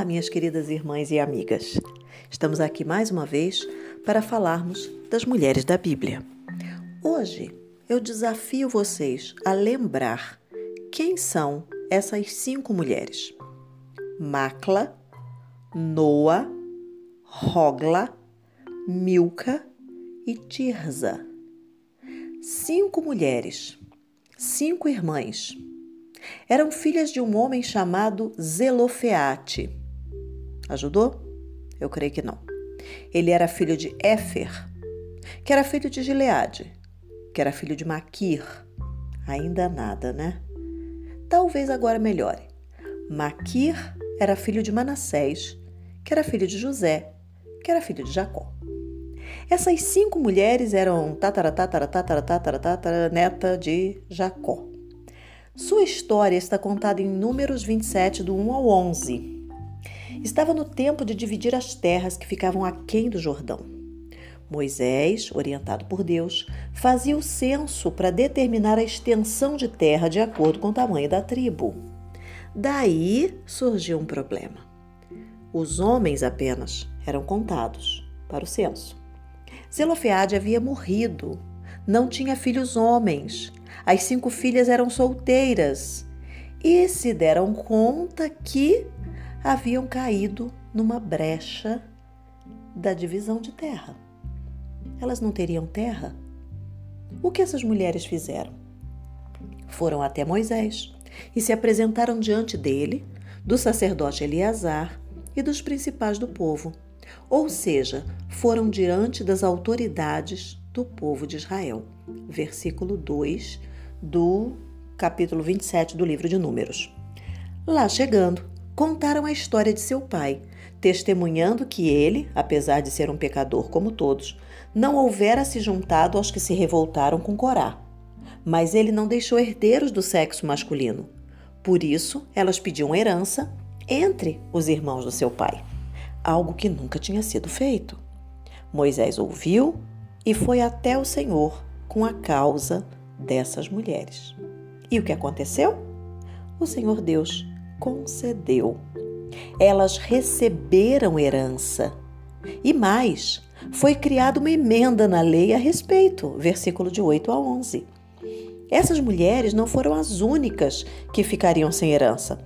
Olá, minhas queridas irmãs e amigas. Estamos aqui mais uma vez para falarmos das mulheres da Bíblia. Hoje eu desafio vocês a lembrar quem são essas cinco mulheres: Macla, Noa, Rogla, Milca e Tirza. Cinco mulheres, cinco irmãs eram filhas de um homem chamado Zelofeate. Ajudou? Eu creio que não. Ele era filho de Éfer, que era filho de Gileade, que era filho de Maquir. Ainda nada, né? Talvez agora melhore. Maquir era filho de Manassés, que era filho de José, que era filho de Jacó. Essas cinco mulheres eram tatara, tatara, tatara, tatara, tatara, neta de Jacó. Sua história está contada em Números 27, do 1 ao 11. Estava no tempo de dividir as terras que ficavam aquém do Jordão. Moisés, orientado por Deus, fazia o censo para determinar a extensão de terra de acordo com o tamanho da tribo. Daí surgiu um problema. Os homens apenas eram contados para o censo. Zelofeade havia morrido, não tinha filhos homens as cinco filhas eram solteiras e se deram conta que haviam caído numa brecha da divisão de terra. Elas não teriam terra? O que essas mulheres fizeram? Foram até Moisés e se apresentaram diante dele, do sacerdote Eleazar e dos principais do povo. Ou seja, foram diante das autoridades do povo de Israel. Versículo 2 do capítulo 27 do livro de Números. Lá chegando, contaram a história de seu pai, testemunhando que ele, apesar de ser um pecador como todos, não houvera se juntado aos que se revoltaram com Corá. Mas ele não deixou herdeiros do sexo masculino. Por isso, elas pediam herança entre os irmãos do seu pai, algo que nunca tinha sido feito. Moisés ouviu e foi até o Senhor com a causa dessas mulheres. E o que aconteceu? O Senhor Deus concedeu. Elas receberam herança. E mais, foi criada uma emenda na lei a respeito, versículo de 8 a 11. Essas mulheres não foram as únicas que ficariam sem herança,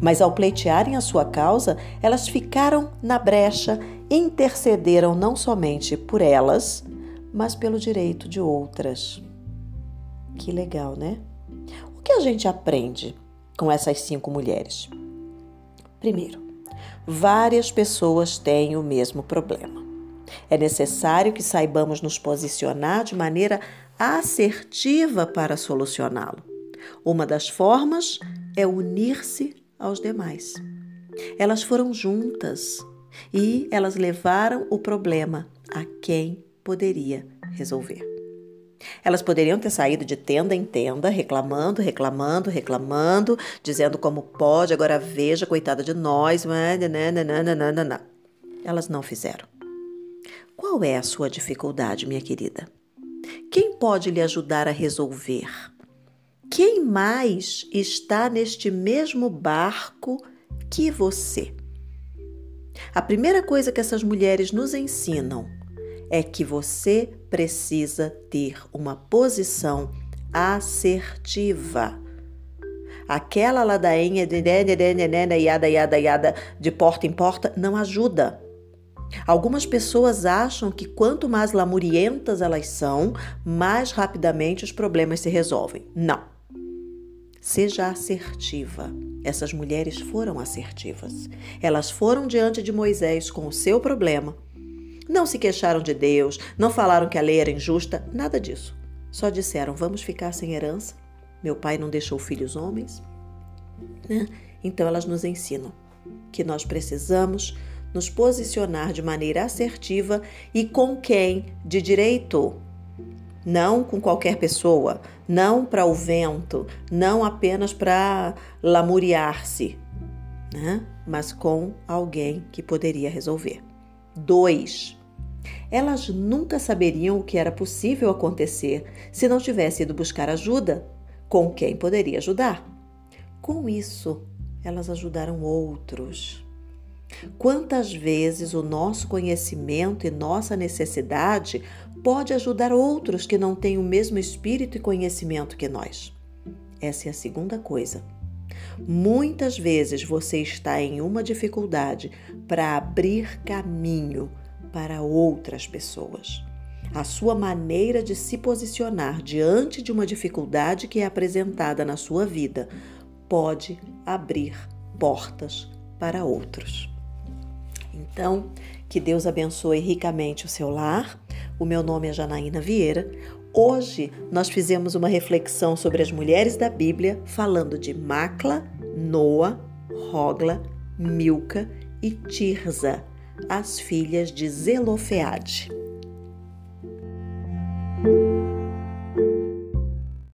mas ao pleitearem a sua causa, elas ficaram na brecha, intercederam não somente por elas, mas pelo direito de outras. Que legal, né? O que a gente aprende com essas cinco mulheres? Primeiro, várias pessoas têm o mesmo problema. É necessário que saibamos nos posicionar de maneira assertiva para solucioná-lo. Uma das formas é unir-se aos demais. Elas foram juntas e elas levaram o problema a quem poderia resolver. Elas poderiam ter saído de tenda em tenda, reclamando, reclamando, reclamando, dizendo como pode, agora veja, coitada de nós. Elas não fizeram. Qual é a sua dificuldade, minha querida? Quem pode lhe ajudar a resolver? Quem mais está neste mesmo barco que você? A primeira coisa que essas mulheres nos ensinam é que você precisa ter uma posição assertiva. Aquela ladainha de yada, yada, yada, de porta em porta não ajuda. Algumas pessoas acham que quanto mais lamurientas elas são, mais rapidamente os problemas se resolvem. Não. Seja assertiva. Essas mulheres foram assertivas. Elas foram diante de Moisés com o seu problema não se queixaram de Deus, não falaram que a lei era injusta, nada disso. Só disseram: vamos ficar sem herança. Meu pai não deixou filhos homens. Né? Então elas nos ensinam que nós precisamos nos posicionar de maneira assertiva e com quem de direito. Não com qualquer pessoa, não para o vento, não apenas para lamuriar-se, né? mas com alguém que poderia resolver. Dois, elas nunca saberiam o que era possível acontecer se não tivesse ido buscar ajuda com quem poderia ajudar. Com isso, elas ajudaram outros. Quantas vezes o nosso conhecimento e nossa necessidade pode ajudar outros que não têm o mesmo espírito e conhecimento que nós? Essa é a segunda coisa. Muitas vezes você está em uma dificuldade para abrir caminho para outras pessoas. A sua maneira de se posicionar diante de uma dificuldade que é apresentada na sua vida pode abrir portas para outros. Então, que Deus abençoe ricamente o seu lar. O meu nome é Janaína Vieira. Hoje nós fizemos uma reflexão sobre as mulheres da Bíblia, falando de Macla, Noa, Rogla, Milca e Tirza, as filhas de Zelofeade.